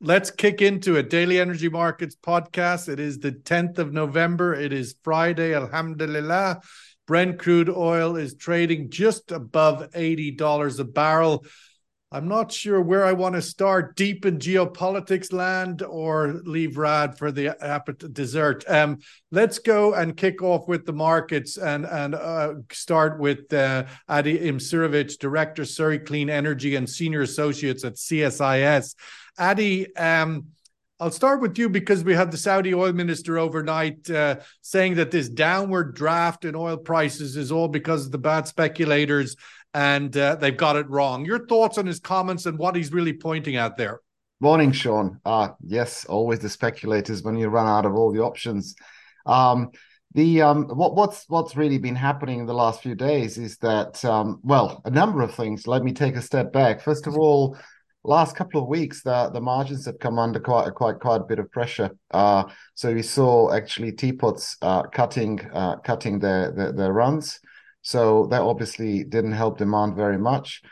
let's kick into it. Daily Energy Markets podcast. It is the 10th of November. It is Friday. Alhamdulillah. Brent crude oil is trading just above $80 a barrel. I'm not sure where I want to start, deep in geopolitics land or leave Rad for the dessert. Um, let's go and kick off with the markets and and uh, start with uh, Adi Imsirovic, Director, Surrey Clean Energy and Senior Associates at CSIS. Adi, um, I'll start with you because we had the Saudi oil minister overnight uh, saying that this downward draft in oil prices is all because of the bad speculators and uh, they've got it wrong. Your thoughts on his comments and what he's really pointing at there? Morning, Sean. Uh, yes, always the speculators when you run out of all the options. Um, the um, what, what's what's really been happening in the last few days is that um, well, a number of things. Let me take a step back. First of all, last couple of weeks, the the margins have come under quite quite quite a bit of pressure. Uh, so we saw actually teapots uh, cutting uh, cutting their, their, their runs. So that obviously didn't help demand very much.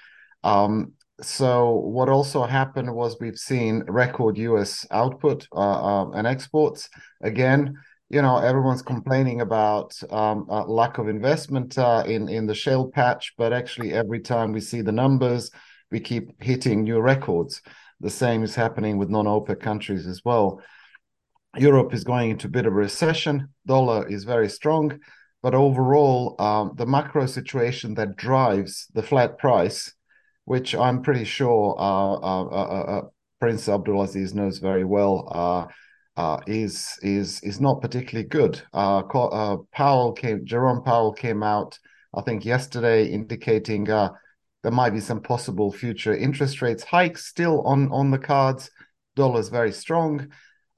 Um, so what also happened was we've seen record U.S. output uh, uh, and exports. Again, you know everyone's complaining about um, uh, lack of investment in in the shale patch, but actually every time we see the numbers, we keep hitting new records. The same is happening with non-OPEC countries as well. Europe is going into a bit of a recession. Dollar is very strong. But overall, um, the macro situation that drives the flat price, which I'm pretty sure uh, uh, uh, uh Prince Abdulaziz knows very well, uh, is is is not particularly good. Powell came, Jerome Powell came out, I think yesterday, indicating there might be some possible future interest rates hikes still on on the cards. Dollar's very strong.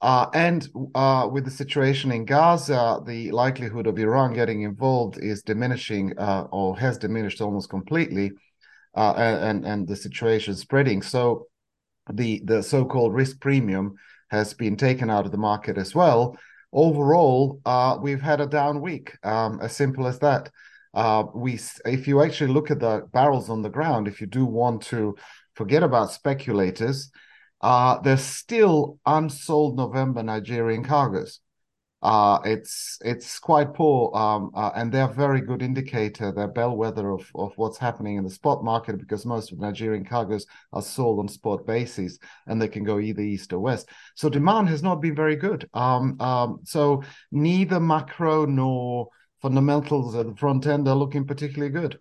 Uh, and uh, with the situation in Gaza, the likelihood of Iran getting involved is diminishing uh, or has diminished almost completely, uh, and and the situation spreading. So, the the so-called risk premium has been taken out of the market as well. Overall, uh, we've had a down week. Um, as simple as that. Uh, we, if you actually look at the barrels on the ground, if you do want to forget about speculators uh, there's still unsold November Nigerian cargoes. Uh, it's it's quite poor, um, uh, and they're a very good indicator. They're bellwether of, of what's happening in the spot market because most of Nigerian cargoes are sold on spot basis, and they can go either east or west. So demand has not been very good. Um, um, so neither macro nor fundamentals at the front end are looking particularly good.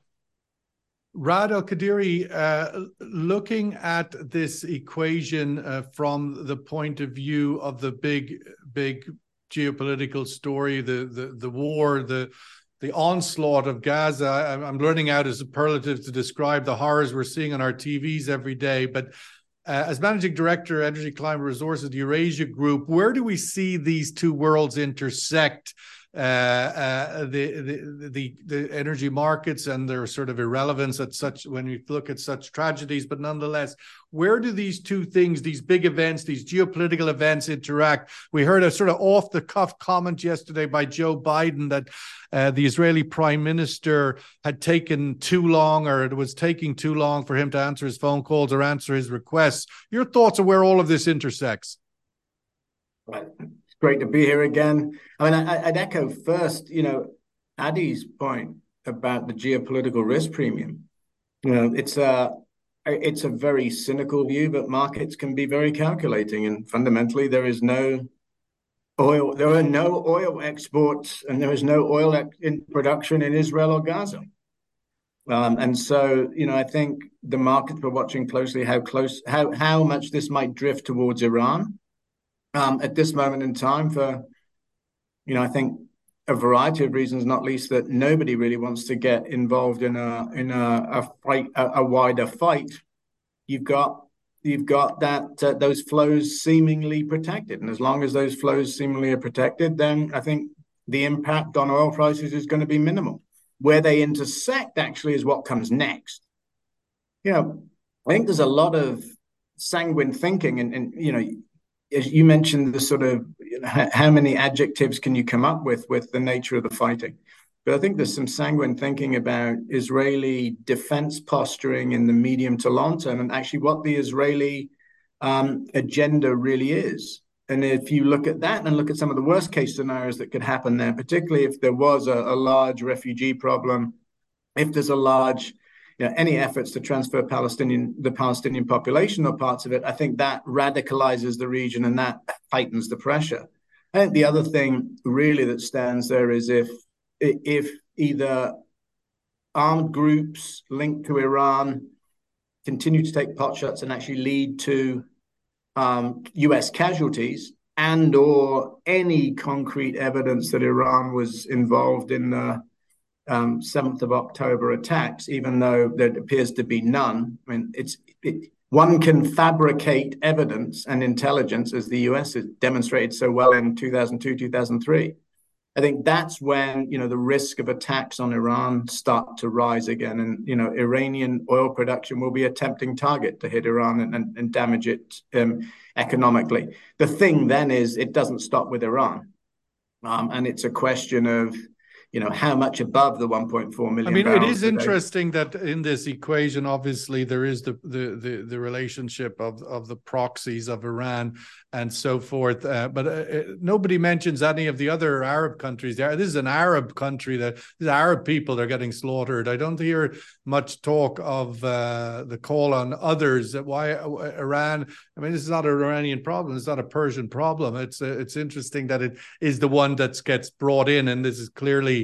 Raad Alkadiri, uh, looking at this equation uh, from the point of view of the big, big geopolitical story, the the the war, the the onslaught of Gaza. I'm learning out as superlatives to describe the horrors we're seeing on our TVs every day. But uh, as managing director, Energy Climate Resources, the Eurasia Group, where do we see these two worlds intersect? Uh, uh, the, the the the energy markets and their sort of irrelevance at such when you look at such tragedies. But nonetheless, where do these two things, these big events, these geopolitical events, interact? We heard a sort of off the cuff comment yesterday by Joe Biden that. Uh, the Israeli prime minister had taken too long, or it was taking too long for him to answer his phone calls or answer his requests. Your thoughts on where all of this intersects? Right great to be here again. I mean, I, would echo first, you know, Adi's point about the geopolitical risk premium. You know, it's a it's a very cynical view, but markets can be very calculating, and fundamentally, there is no oil. There are no oil exports, and there is no oil in production in Israel or Gaza. Um, and so, you know, I think the markets were watching closely how close, how how much this might drift towards Iran at this moment in time for, you know, I think a variety of reasons, not least that nobody really wants to get involved in a in a, a fight, a, a, wider fight. You've got you've got that uh, those flows seemingly protected, and as long as those flows seemingly are protected, then I think the impact on oil prices is going to be minimal. Where they intersect actually is what comes next. You know, I think there's a lot of sanguine thinking, and, and you know, you mentioned, the sort of you know, how many adjectives can you come up with with the nature of the fighting? But I think there's some sanguine thinking about Israeli defense posturing in the medium to long term, and actually what the Israeli um, agenda really is. And if you look at that and look at some of the worst case scenarios that could happen there, particularly if there was a, a large refugee problem, if there's a large you know, any efforts to transfer Palestinian the Palestinian population or parts of it, I think that radicalizes the region and that heightens the pressure. I think the other thing really that stands there is if if either armed groups linked to Iran continue to take potshots and actually lead to um, U.S. casualties, and or any concrete evidence that Iran was involved in the um, 7th of October attacks, even though there appears to be none. I mean, it's it, one can fabricate evidence and intelligence, as the US has demonstrated so well in 2002, 2003. I think that's when you know the risk of attacks on Iran start to rise again, and you know Iranian oil production will be a tempting target to hit Iran and, and, and damage it um, economically. The thing then is it doesn't stop with Iran, um, and it's a question of you know how much above the 1.4 million. I mean, it is interesting that in this equation, obviously, there is the the the, the relationship of of the proxies of Iran and so forth. Uh, but uh, uh nobody mentions any of the other Arab countries. There, this is an Arab country that the Arab people are getting slaughtered. I don't hear much talk of uh, the call on others. that Why uh, Iran? I mean, this is not an Iranian problem. It's not a Persian problem. It's uh, it's interesting that it is the one that gets brought in, and this is clearly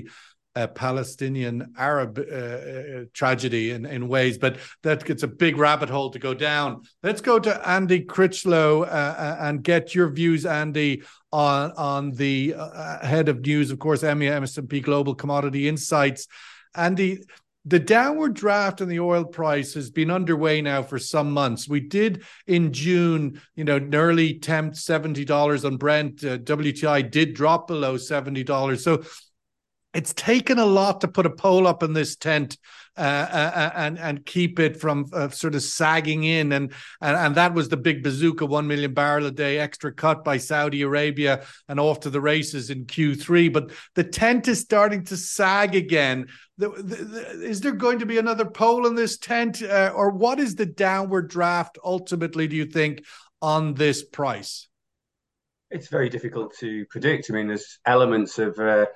Palestinian Arab uh, uh, tragedy in, in ways, but that gets a big rabbit hole to go down. Let's go to Andy Critchlow uh, uh and get your views, Andy, on on the uh, head of news, of course, EMEA, S&P Global Commodity Insights. Andy, the downward draft in the oil price has been underway now for some months. We did in June, you know, nearly tempt $70 on Brent. Uh, WTI did drop below $70. So it's taken a lot to put a pole up in this tent uh, uh, uh, and and keep it from uh, sort of sagging in. And, and and that was the big bazooka one million barrel a day extra cut by Saudi Arabia and off to the races in Q3 but the tent is starting to sag again. The, the, the, is there going to be another pole in this tent uh, or what is the downward draft ultimately do you think on this price? It's very difficult to predict. I mean, there's elements of uh,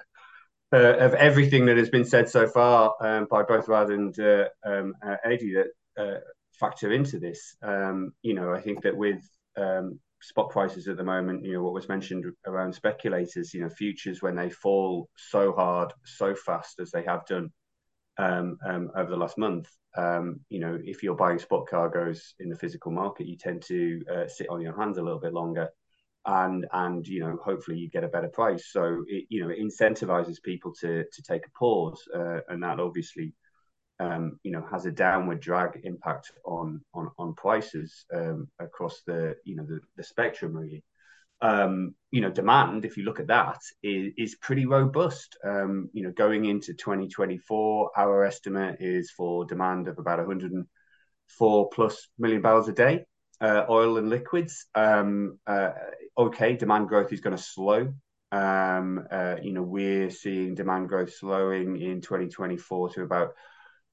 uh, of everything that has been said so far um, by both Rad and uh, um, uh, Eddie that uh, factor into this. Um, you know, I think that with um, spot prices at the moment, you know, what was mentioned around speculators, you know, futures when they fall so hard, so fast as they have done um, um, over the last month, you know, if you're buying spot cargoes in the physical market, you tend to uh, sit on your hands a little bit longer and and you know hopefully you get a better price. So it you know it incentivizes people to to take a pause uh, and that obviously um, you know has a downward drag impact on on on prices um, across the you know the, the spectrum really. Um, you know demand if you look at that is, is pretty robust. Um, you know going into 2024 our estimate is for demand of about 104 plus million barrels a day uh, oil and liquids, um, uh, okay, demand growth is going to slow. Um, uh, you know, we're seeing demand growth slowing in 2024 to about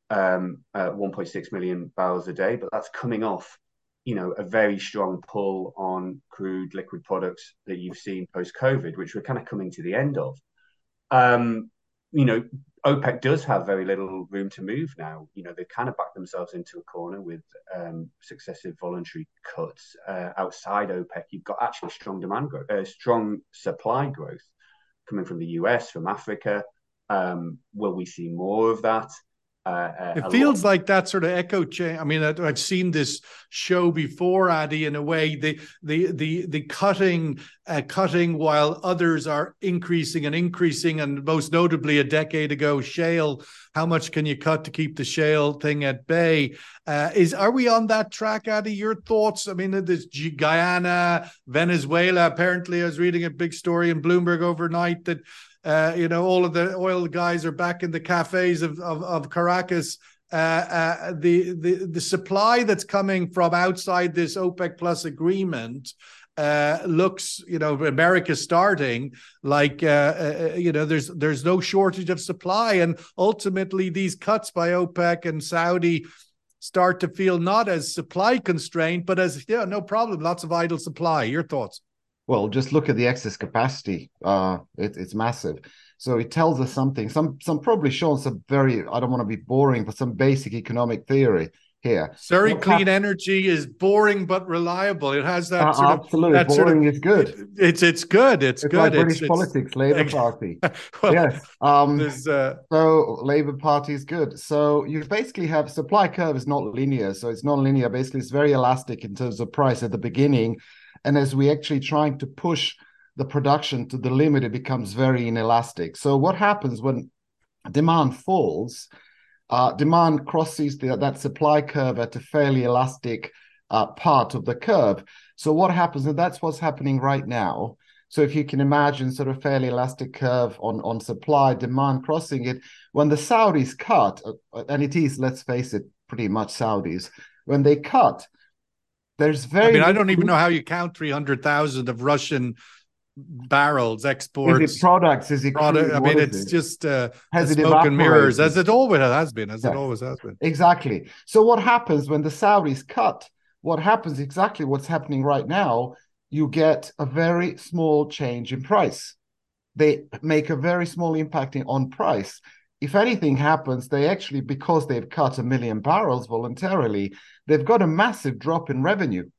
um, uh, 1.6 million barrels a day, but that's coming off, you know, a very strong pull on crude liquid products that you've seen post COVID, which we're kind of coming to the end of. Um, you know, OPEC does have very little room to move now. You know, they've kind of backed themselves into a corner with um, successive voluntary cuts. Uh, outside OPEC, you've got actually strong demand growth, uh, strong supply growth coming from the US, from Africa. Um, will we see more of that? Uh, it feels lot. like that sort of echo chain. I mean, I've seen this show before, Adi. In a way, the the the the cutting, uh, cutting while others are increasing and increasing, and most notably, a decade ago, shale. How much can you cut to keep the shale thing at bay? Uh, is are we on that track, Adi? Your thoughts? I mean, this Guyana, Venezuela. Apparently, I was reading a big story in Bloomberg overnight that uh, you know, all of the oil guys are back in the cafes of of, of Caracas. Uh, uh, the the the supply that's coming from outside this OPEC plus agreement uh, looks, you know, America starting like, uh, uh, you know, there's there's no shortage of supply, and ultimately these cuts by OPEC and Saudi start to feel not as supply constrained, but as yeah, no problem, lots of idle supply. Your thoughts? Well, just look at the excess capacity. Uh, it, it's massive. So it tells us something. Some some probably shown some very. I don't want to be boring, but some basic economic theory here. Surrey Clean Energy is boring but reliable. It has that uh, sort of absolutely that boring sort of, is good. It, it's it's good. It's, it's good. Like British it's, politics, Labour Party. well, yes. Um, uh, so Labour Party is good. So you basically have supply curve is not linear. So it's not linear. Basically, it's very elastic in terms of price at the beginning, and as we actually trying to push the production to the limit, it becomes very inelastic. So what happens when demand falls? uh, demand crosses the, that supply curve at a fairly elastic uh, part of the curve. So what happens, and that's what's happening right now. So if you can imagine sort of fairly elastic curve on, on supply, demand crossing it, when the Saudis cut, uh, and it is, let's face it, pretty much Saudis, when they cut, there's very. I mean, I don't even know how you count 300,000 of Russian barrels exports is it products? Is it product i mean it's it? just uh has it smoke and mirrors as it always has been as it always has been. Exactly. So what happens when the salaries cut? What happens exactly what's happening right now you get a very small change in price. They make a very small impact on price if anything happens they actually because they've cut a million barrels voluntarily they've got a massive drop in revenue.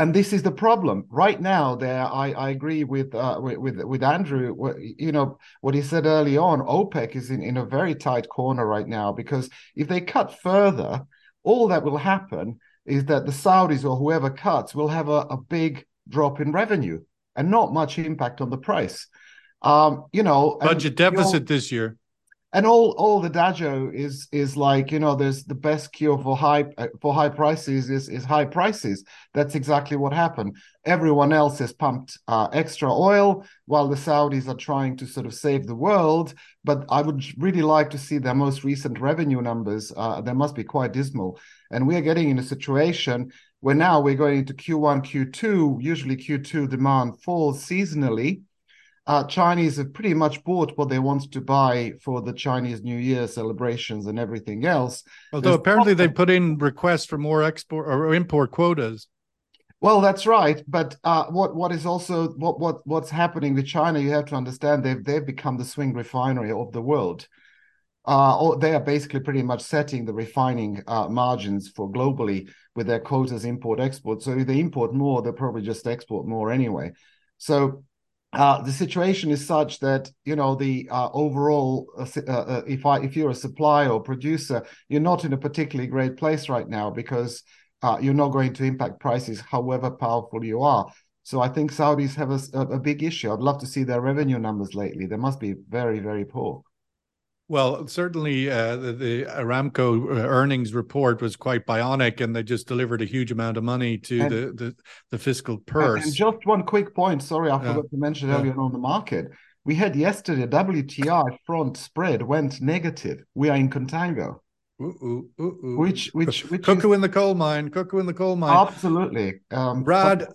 And this is the problem. Right now there i, I agree with, uh, with with andrew you know what he said early on opec is in, in a very tight corner right now because if they cut further all that will happen is that the saudis or whoever cuts will have a, a big drop in revenue and not much impact on the price um, you know budget deficit this year. and all all the dajo is is like you know there's the best cure for high for high prices is is high prices. That's exactly what happened. Everyone else has pumped uh, extra oil while the saudis are trying to sort of save the world. But i would really like to see their most recent revenue numbers. Uh, they must be quite dismal. And we are getting in a situation where now we're going into q1 q2 usually q2 demand falls seasonally uh, Chinese have pretty much bought what they want to buy for the Chinese New Year celebrations and everything else. Although There's apparently they put in requests for more export or import quotas. Well, that's right, but uh, what what is also what what what's happening with China? You have to understand they've they've become the swing refinery of the world. Uh, they are basically pretty much setting the refining uh, margins for globally with their quotas import export. So if they import more, they'll probably just export more anyway. So uh, the situation is such that you know the uh, overall uh, uh, uh, if I if you're a supplier or producer, you're not in a particularly great place right now because uh, you're not going to impact prices, however powerful you are. So I think Saudis have a, a big issue. I'd love to see their revenue numbers lately. They must be very very poor. Well, certainly uh, the, the, Aramco uh, earnings report was quite bionic, and they just delivered a huge amount of money to and, the, the, the fiscal purse. And just one quick point. Sorry, I forgot to mention earlier yeah. on the market. We had yesterday WTI front spread went negative. We are in contango. Ooh, ooh, ooh, which which which cuckoo is... in the coal mine, cuckoo in the coal mine. Absolutely, um, Brad.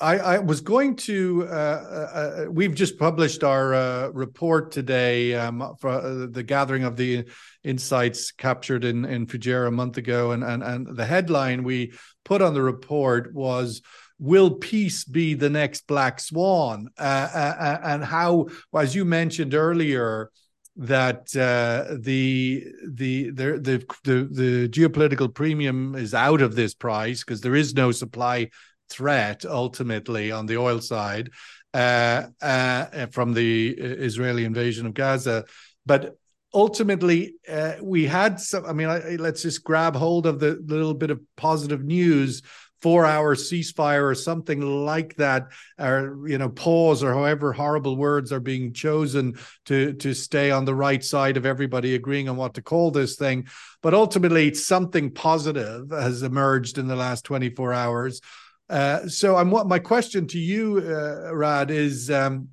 I, I was going to. Uh, uh, uh, we've just published our uh, report today um, for uh, the gathering of the insights captured in in Fujairah a month ago, and and and the headline we put on the report was will peace be the next black swan uh, uh, and how as you mentioned earlier that uh, the, the the the the the geopolitical premium is out of this price because there is no supply threat ultimately on the oil side uh, uh, from the Israeli invasion of Gaza. But ultimately, uh, we had some. I mean, let's just grab hold of the little bit of positive news. Four hour ceasefire or something like that, or you know, pause or however horrible words are being chosen to to stay on the right side of everybody agreeing on what to call this thing. But ultimately, something positive has emerged in the last 24 hours. Uh, so I'm what my question to you, uh, Rad, is um,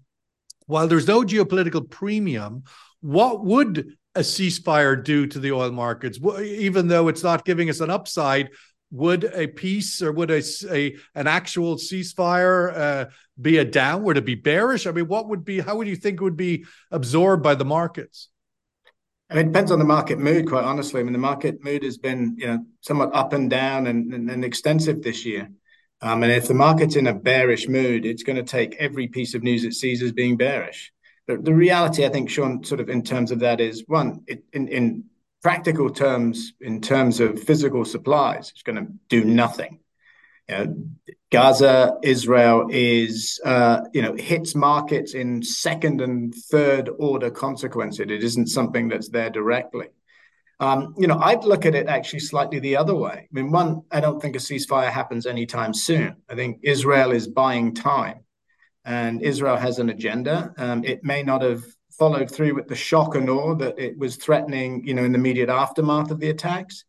while there's no geopolitical premium, what would a ceasefire do to the oil markets? Even though it's not giving us an upside, would a peace or would a, a an actual ceasefire uh, be a down? Would be bearish? I mean, what would be? How would you think it would be absorbed by the markets? I mean, it depends on the market mood, quite honestly. I mean, the market mood has been, you know, somewhat up and down and, and, and extensive this year. Um, and if the market's in a bearish mood, it's going to take every piece of news it sees as being bearish. But the reality, I think, Sean, sort of in terms of that is one, it, in, in practical terms, in terms of physical supplies, it's going to do nothing. You know, Gaza, Israel is, uh, you know, hits markets in second and third order consequences. It isn't something that's there directly. Um, you know, I'd look at it actually slightly the other way. I mean, one, I don't think a ceasefire happens anytime soon. I think Israel is buying time, and Israel has an agenda. Um, it may not have followed through with the shock and awe that it was threatening, you know, in the immediate aftermath of the attacks.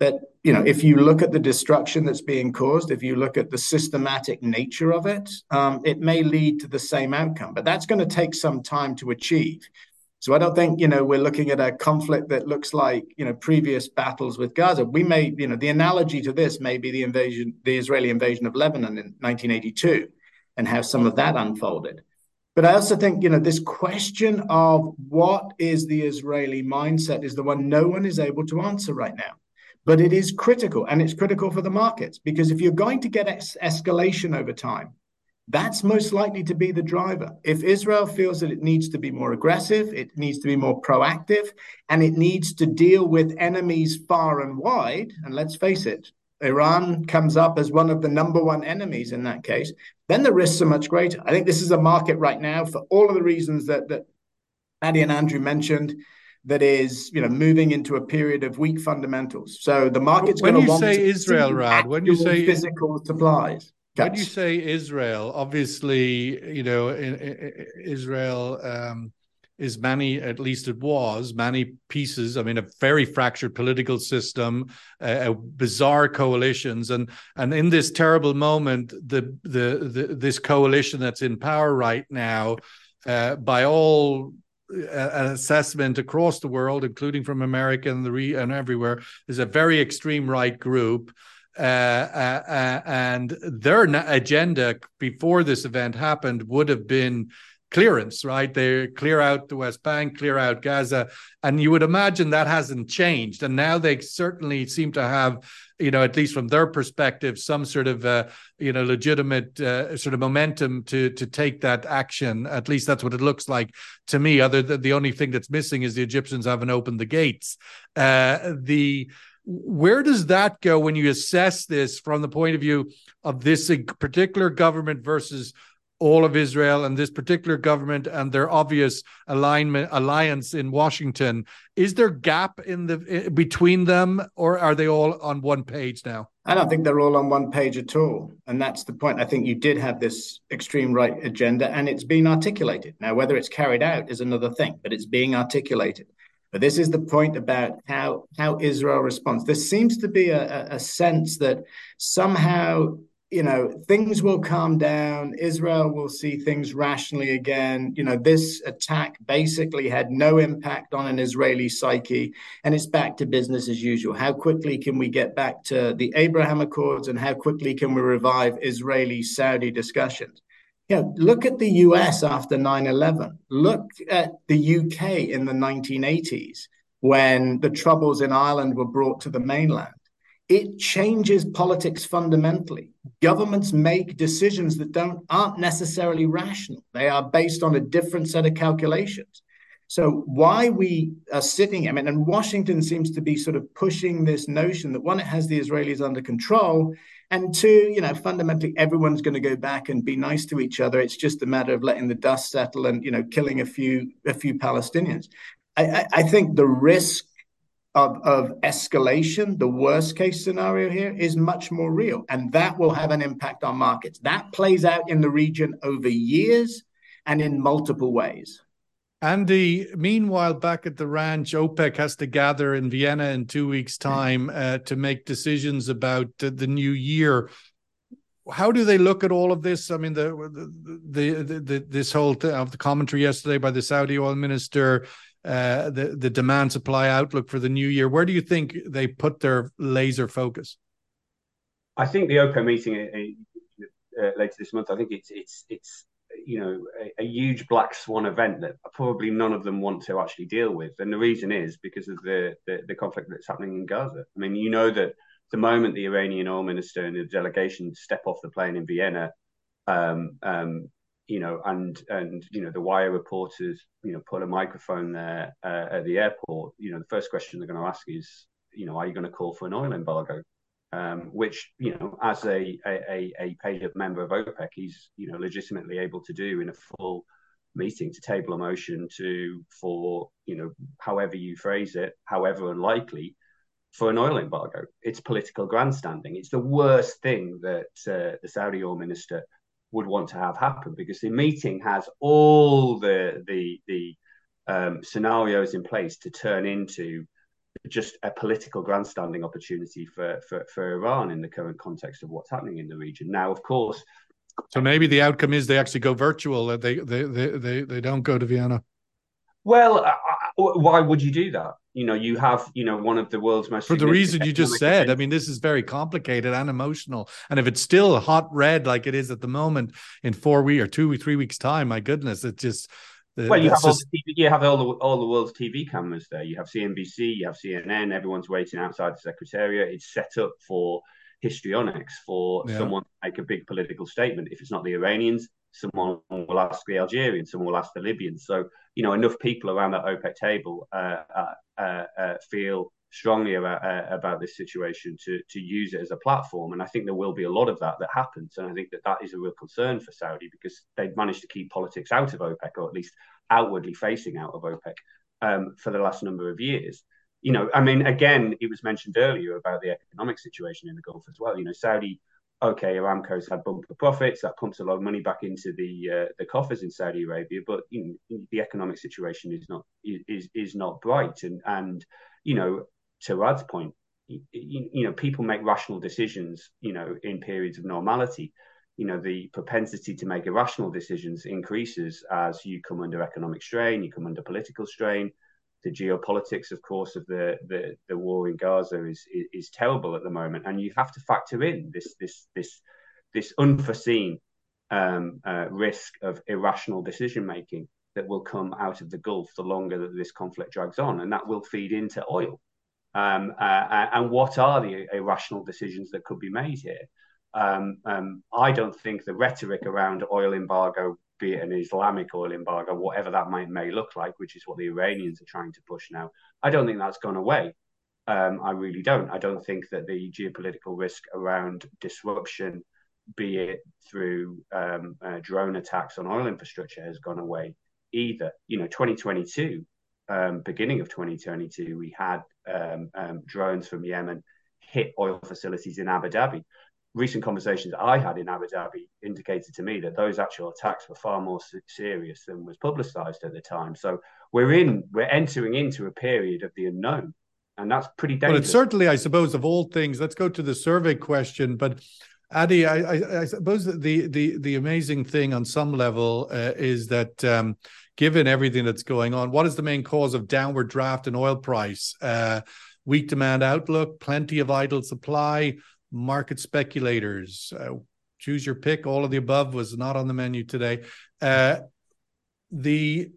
But you know, if you look at the destruction that's being caused, if you look at the systematic nature of it, um, it may lead to the same outcome. But that's going to take some time to achieve. So I don't think you know we're looking at a conflict that looks like you know previous battles with Gaza. We may you know the analogy to this may be the invasion, the Israeli invasion of Lebanon in 1982, and how some of that unfolded. But I also think you know this question of what is the Israeli mindset is the one no one is able to answer right now. But it is critical, and it's critical for the markets because if you're going to get es- escalation over time, that's most likely to be the driver. If Israel feels that it needs to be more aggressive, it needs to be more proactive, and it needs to deal with enemies far and wide, and let's face it, Iran comes up as one of the number one enemies in that case, then the risks are much greater. I think this is a market right now for all of the reasons that, that and Andrew mentioned that is, you know, moving into a period of weak fundamentals. So the market's going to want to Israel, Rad, when you say physical supplies. When you say Israel, obviously, you know, in, in, Israel um, is many, at least it was, many pieces. I mean, a very fractured political system, uh, bizarre coalitions, and and in this terrible moment, the, the the this coalition that's in power right now, uh, by all uh, assessment across the world, including from America and the re- and everywhere, is a very extreme right group. Uh, uh, uh, and their agenda before this event happened would have been clearance, right? They clear out the West Bank, clear out Gaza, and you would imagine that hasn't changed. And now they certainly seem to have, you know, at least from their perspective, some sort of, uh, you know, legitimate uh, sort of momentum to to take that action. At least that's what it looks like to me. Other than the only thing that's missing is the Egyptians haven't opened the gates. Uh, the where does that go when you assess this from the point of view of this particular government versus all of Israel and this particular government and their obvious alignment alliance in Washington? Is there gap in the eh, between them or are they all on one page now? I don't think they're all on one page at all. And that's the point. I think you did have this extreme right agenda and it's being articulated. Now whether it's carried out is another thing but it's being articulated but this is the point about how how Israel responds. There seems to be a, a sense that somehow you know things will calm down. Israel will see things rationally again. You know this attack basically had no impact on an israeli psyche and it's back to business as usual. How quickly can we get back to the abraham accords and how quickly can we revive israeli saudi discussions yeah, look at the US after 9 11. Look at the UK in the 1980s when the troubles in Ireland were brought to the mainland. It changes politics fundamentally. Governments make decisions that don't aren't necessarily rational. They are based on a different set of calculations. So why we are sitting, I mean, and Washington seems to be sort of pushing this notion that one, it has the Israelis under control, and two, you know, fundamentally, everyone's going to go back and be nice to each other. It's just a matter of letting the dust settle and you know, killing a few a few Palestinians. I, I, think the risk of, of escalation, the worst case scenario here, is much more real, and that will have an impact on markets. That plays out in the region over years and in multiple ways. Andy, meanwhile, back at the ranch, OPEC has to gather in Vienna in two weeks' time uh, to make decisions about uh, the new year. How do they look at all of this? I mean, the the the, the this whole th- of the commentary yesterday by the Saudi oil minister, uh, the the demand supply outlook for the new year. Where do you think they put their laser focus? I think the OPEC meeting uh, uh, later this month. I think it's it's it's you know a, a, huge black swan event that probably none of them want to actually deal with. And the reason is because of the, the, the conflict that's happening in Gaza. I mean, you know that the moment the Iranian oil minister and the delegation step off the plane in Vienna, um, um, you know, and and you know the wire reporters, you know, put a microphone there uh, at the airport. You know, the first question they're going to ask is, you know, are you going to call for an oil embargo? Um, which you know, as a, a a paid member of OPEC, he's you know legitimately able to do in a full meeting to table a motion to for you know however you phrase it, however unlikely, for an oil embargo. It's political grandstanding. It's the worst thing that uh, the Saudi oil minister would want to have happen because the meeting has all the the the um, scenarios in place to turn into just a political grandstanding opportunity for, for for Iran in the current context of what's happening in the region. Now, of course. So maybe the outcome is they actually go virtual. They they they they, they don't go to Vienna. Well, I, why would you do that? You know, you have, you know, one of the world's most for the reason you just said. Events. I mean, this is very complicated and emotional. And if it's still hot red like it is at the moment in four weeks or two or three weeks time, my goodness, it just. Well, you have, just... TV, you have all the all the world's TV cameras there. You have CNBC, you have CNN. Everyone's waiting outside the secretariat. It's set up for histrionics for yeah. someone to make a big political statement. If it's not the Iranians, someone will ask the Algerians, someone will ask the Libyans. So, you know, enough people around that OPEC table uh, uh, uh, uh feel strongly about uh, about this situation to to use it as a platform. And I think there will be a lot of that that happens. And I think that that is a real concern for Saudi because they've managed to keep politics out of OPEC, or at least outwardly facing out of OPEC um, for the last number of years. You know, I mean, again, it was mentioned earlier about the economic situation in the Gulf as well. You know, Saudi okay, Aramco's had bumper profits that pumps a lot of money back into the uh, the coffers in Saudi Arabia, but you know, the economic situation is not is is not bright, and and you know to Rad's point, you, you know people make rational decisions, you know, in periods of normality. You know the propensity to make irrational decisions increases as you come under economic strain, you come under political strain the geopolitics, of course, of the, the, the war in Gaza is, is, is terrible at the moment, and you have to factor in this this this this unforeseen um, uh, risk of irrational decision making that will come out of the Gulf the longer that this conflict drags on, and that will feed into oil. Um, uh, and what are the irrational decisions that could be made here? Um, um I don't think the rhetoric around oil embargo be it an Islamic oil embargo, whatever that might may look like, which is what the Iranians are trying to push now. I don't think that's gone away. Um, I really don't. I don't think that the geopolitical risk around disruption, be it through um, uh, drone attacks on oil infrastructure, has gone away either. You know, 2022, um, beginning of 2022, we had um, um, drones from Yemen hit oil facilities in Abu Dhabi recent conversations I had in Abu Dhabi indicated to me that those actual attacks were far more serious than was publicized at the time. So we're in, we're entering into a period of the unknown, and that's pretty dangerous. Well, it's certainly, I suppose, of all things. Let's go to the survey question, but. Adi, I, I, I suppose the the the amazing thing on some level uh, is that um, given everything that's going on, what is the main cause of downward draft in oil price? Uh, weak demand outlook, plenty of idle supply, market speculators. Uh, choose your pick. All of the above was not on the menu today. Uh, the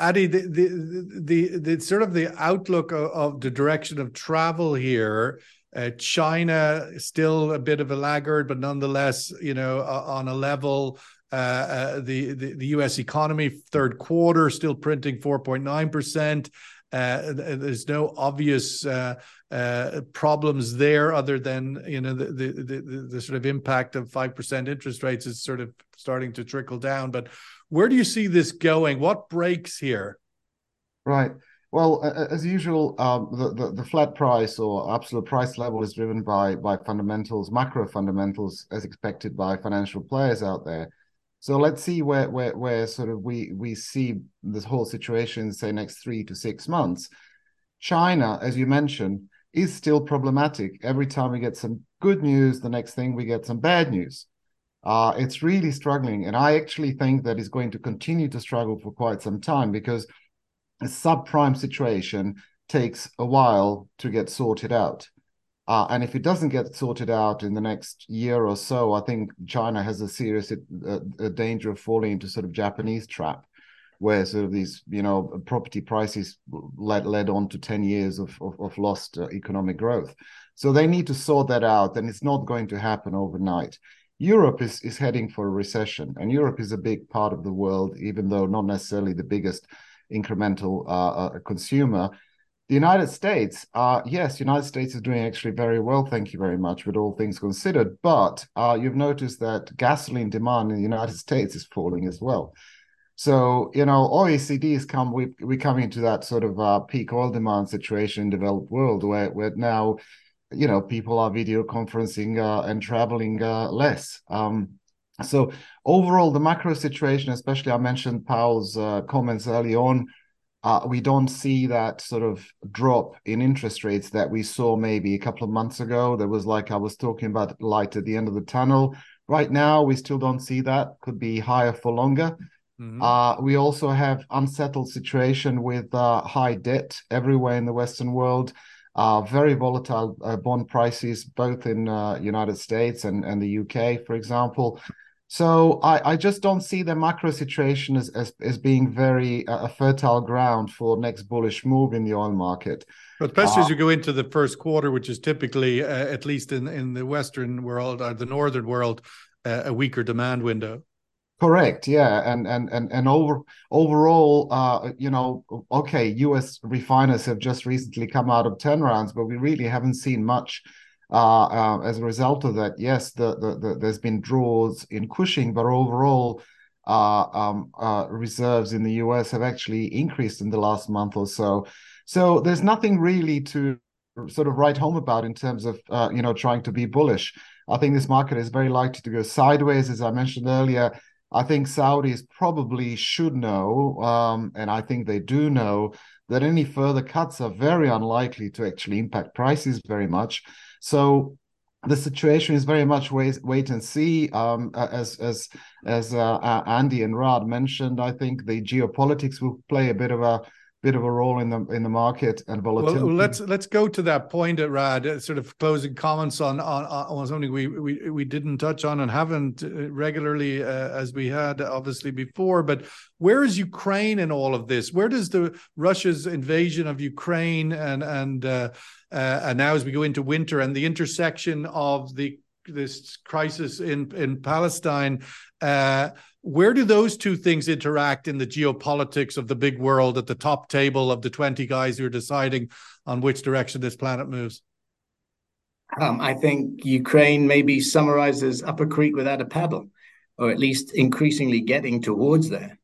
Adi, the, the, the the sort of the outlook of, of the direction of travel here. Uh, China still a bit of a laggard, but nonetheless, you know, uh, on a level. Uh, uh, the, the the U.S. economy third quarter still printing 4.9 percent. Uh, there's no obvious uh, uh, problems there other than you know the, the the, the sort of impact of five percent interest rates is sort of starting to trickle down. But where do you see this going? What breaks here? Right. Well, as usual, um, the, the, the flat price or absolute price level is driven by by fundamentals, macro fundamentals, as expected by financial players out there. So let's see where where where sort of we we see this whole situation say next three to six months. China, as you mentioned, is still problematic. Every time we get some good news, the next thing we get some bad news. Uh, it's really struggling, and I actually think that is going to continue to struggle for quite some time because a subprime situation takes a while to get sorted out. Uh, and if it doesn't get sorted out in the next year or so, I think China has a serious uh, a danger of falling into sort of Japanese trap, where sort of these you know property prices led led on to ten years of of, of lost uh, economic growth. So they need to sort that out, and it's not going to happen overnight. Europe is is heading for a recession, and Europe is a big part of the world, even though not necessarily the biggest incremental uh, uh consumer the United States, uh, yes, United States is doing actually very well, thank you very much, with all things considered. But uh, you've noticed that gasoline demand in the United States is falling as well. So you know, OECD has come. We we come into that sort of uh, peak oil demand situation in developed world where where now, you know, people are video conferencing uh, and traveling uh, less. Um, so overall, the macro situation, especially I mentioned Powell's uh, comments early on uh, we don't see that sort of drop in interest rates that we saw maybe a couple of months ago. There was like I was talking about light at the end of the tunnel. Right now, we still don't see that. Could be higher for longer. Mm-hmm. Uh, we also have unsettled situation with uh, high debt everywhere in the Western world. Uh, very volatile uh, bond prices, both in uh, United States and, and the UK, for example. So I, I just don't see the macro situation as, as, as being very uh, a fertile ground for next bullish move in the oil market. But especially uh, as you go into the first quarter, which is typically, uh, at least in, in the Western world or the Northern world, uh, a weaker demand window. Correct. Yeah, and and and and over overall, uh, you know, okay, U.S. refiners have just recently come out of turnarounds, but we really haven't seen much uh, uh, as a result of that, yes, the, the, the, there's been draws in Cushing, but overall, uh, um, uh, reserves in the US have actually increased in the last month or so. So there's nothing really to sort of write home about in terms of uh, you know trying to be bullish. I think this market is very likely to go sideways, as I mentioned earlier. I think Saudis probably should know, um, and I think they do know that any further cuts are very unlikely to actually impact prices very much. So the situation is very much wait wait and see. Um, as as as uh, Andy and Rod mentioned, I think the geopolitics will play a bit of a bit of a role in the in the market and volatility. Well, let's let's go to that point, at Rad. Uh, sort of closing comments on on, on something we, we we didn't touch on and haven't uh, regularly uh, as we had obviously before. But where is Ukraine in all of this? Where does the Russia's invasion of Ukraine and and uh, uh, and now as we go into winter and the intersection of the this crisis in in Palestine. Uh, where do those two things interact in the geopolitics of the big world at the top table of the 20 guys who are deciding on which direction this planet moves? Um, I think Ukraine maybe summarizes up a creek without a paddle, or at least increasingly getting towards there.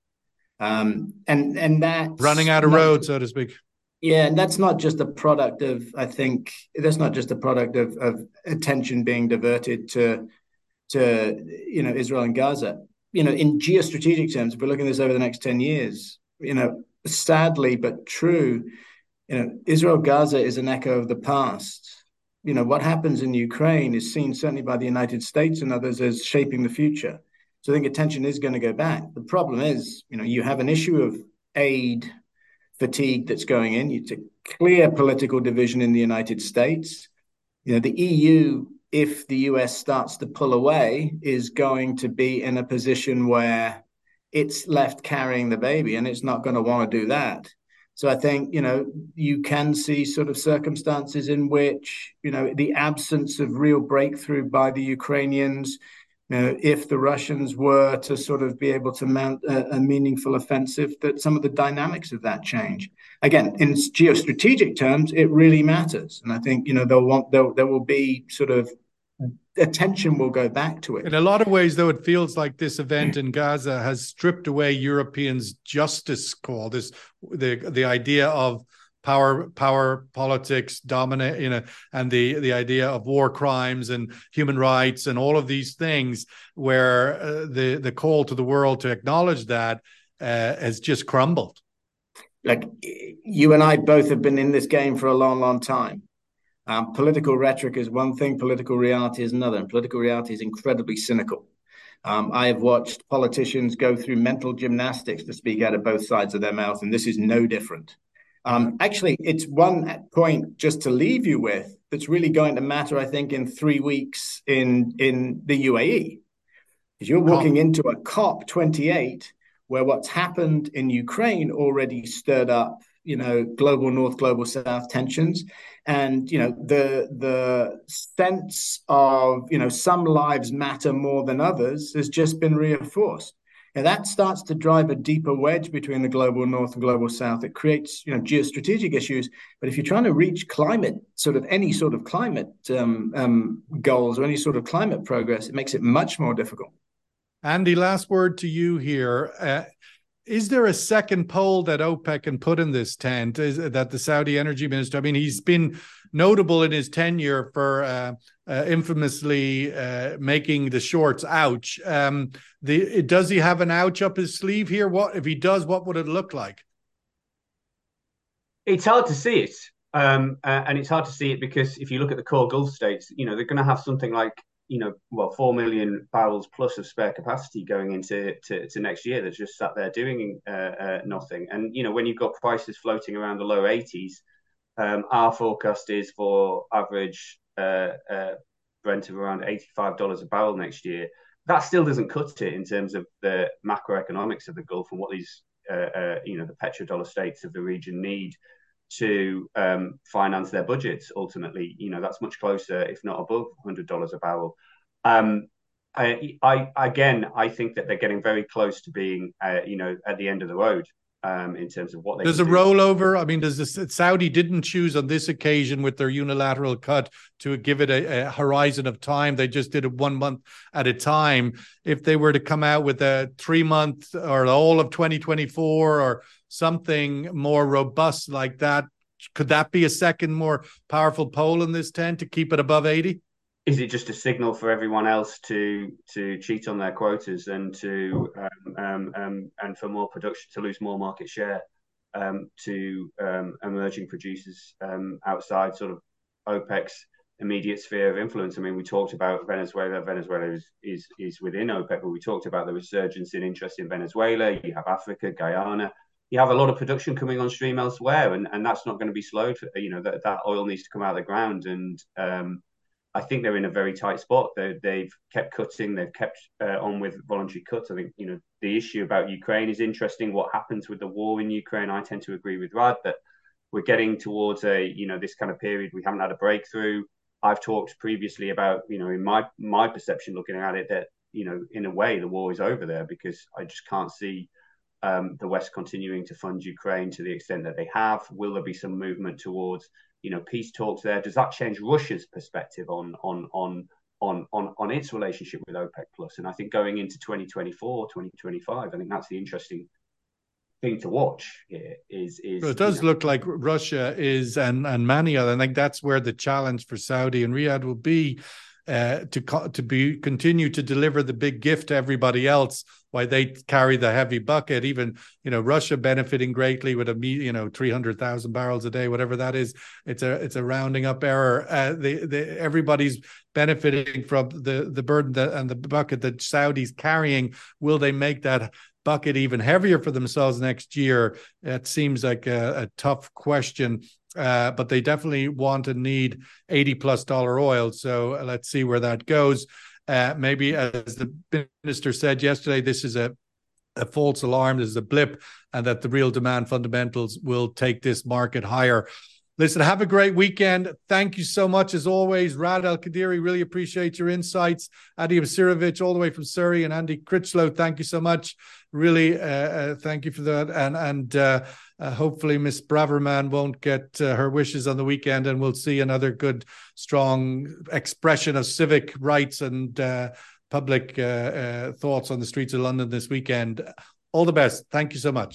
Um, and and that running out of road, so to speak. Yeah, and that's not just a product of I think that's not just a product of, of attention being diverted to to you know Israel and Gaza. You know, in geostrategic terms, if we're looking at this over the next 10 years, you know, sadly but true, you know, Israel Gaza is an echo of the past. You know, what happens in Ukraine is seen certainly by the United States and others as shaping the future. So I think attention is going to go back. The problem is, you know, you have an issue of aid fatigue that's going in. It's a clear political division in the United States. You know, the EU, if the US starts to pull away, is going to be in a position where it's left carrying the baby and it's not going to want to do that. So I think, you know, you can see sort of circumstances in which, you know, the absence of real breakthrough by the Ukrainians know, if the Russians were to sort of be able to mount a, a, meaningful offensive, that some of the dynamics of that change. Again, in geostrategic terms, it really matters, and I think you know they'll want there there will be sort of attention will go back to it. In a lot of ways, though, it feels like this event in Gaza has stripped away Europeans' justice call. This the the idea of power power politics dominate you know and the the idea of war crimes and human rights and all of these things where uh, the the call to the world to acknowledge that uh, has just crumbled. Like you and i both have been in this game for a long long time. Um, political rhetoric is one thing political reality is another and political reality is incredibly cynical. Um, I have watched politicians go through mental gymnastics to speak out of both sides of their mouth, and this is no different. Um, actually, it's one point just to leave you with that's really going to matter, I think, in three weeks in in the UAE. Because you're walking oh. into a COP28 where what's happened in Ukraine already stirred up, you know, global north, global south tensions, and you know the the sense of you know some lives matter more than others has just been reinforced. And that starts to drive a deeper wedge between the global north and global south. It creates, you know, geostrategic issues. But if you're trying to reach climate, sort of any sort of climate um, um, goals or any sort of climate progress, it makes it much more difficult. Andy, last word to you here. Uh, is there a second pole that OPEC can put in this tent? Is that the Saudi energy minister? I mean, he's been notable in his tenure for uh, uh, infamously uh, making the shorts ouch. Um, the, does he have an ouch up his sleeve here? What if he does? What would it look like? It's hard to see it, um, uh, and it's hard to see it because if you look at the core Gulf states, you know they're going to have something like you know, well, four million barrels plus of spare capacity going into to, to next year that's just sat there doing uh, uh, nothing. And you know, when you've got prices floating around the low 80s, um, our forecast is for average uh, uh, Brent of around $85 a barrel next year. That still doesn't cut it in terms of the macroeconomics of the Gulf and what these, uh, uh, you know, the petrodollar states of the region need to um, finance their budgets. Ultimately, you know, that's much closer, if not above, $100 a barrel. Um, I, I, again, I think that they're getting very close to being, uh, you know, at the end of the road um, in terms of what they. Does a do. rollover? I mean, does the Saudi didn't choose on this occasion with their unilateral cut to give it a, a, horizon of time? They just did it one month at a time. If they were to come out with a three month or all of 2024 or something more robust like that, could that be a second more powerful pole in this tent to keep it above 80? Is it just a signal for everyone else to to cheat on their quotas and to um, um, um, and for more production to lose more market share um, to um, emerging producers um, outside sort of OPEC's immediate sphere of influence? I mean, we talked about Venezuela. Venezuela is, is is within OPEC, but we talked about the resurgence in interest in Venezuela. You have Africa, Guyana. You have a lot of production coming on stream elsewhere, and, and that's not going to be slowed. You know that that oil needs to come out of the ground, and I think they're in a very tight spot. They, have kept cutting. They've kept uh, on with voluntary cuts. I think you know the issue about Ukraine is interesting. What happens with the war in Ukraine? I tend to agree with Raad that we're getting towards a you know this kind of period. We haven't had a breakthrough. I've talked previously about you know in my my perception, looking at it, that you know in a way the war is over there because I just can't see um, the West continuing to fund Ukraine to the extent that they have. Will there be some movement towards you know peace talks there. Does that change russia's perspective on on on on on, on its relationship with opec plus? And i think going into 2024 2025 i think that's the interesting thing to watch here is is well, it does you know, look like russia is and and many other i think that's where the challenge for saudi and riyadh will be uh, to to be continue to deliver the big gift to everybody else while they carry the heavy bucket. Even you know Russia benefiting greatly with a you know three hundred thousand barrels a day, whatever that is. It's a it's a rounding up error. Uh, the, the everybody's benefiting from the the burden that, and the bucket that Saudi's carrying. Will they make that? bucket even heavier for themselves next year it seems like a, a tough question uh, but they definitely want and need 80 plus dollar oil. So uh, let's see where that goes. Uh, maybe, as the minister said yesterday, this is a, a false alarm, this is a blip, and that the real demand fundamentals will take this market higher. Listen, have a great weekend. Thank you so much, as always. Raad Alkadiri, really appreciate your insights. Adi Imsirovic, all the way from Surrey, and Andy Critchlow, thank you so much. Really, uh, uh, thank you for that. And and uh, uh hopefully, Miss Braverman won't get uh, her wishes on the weekend, and we'll see another good, strong expression of civic rights and uh, public thoughts on the streets of London this weekend. All the best. Thank you so much.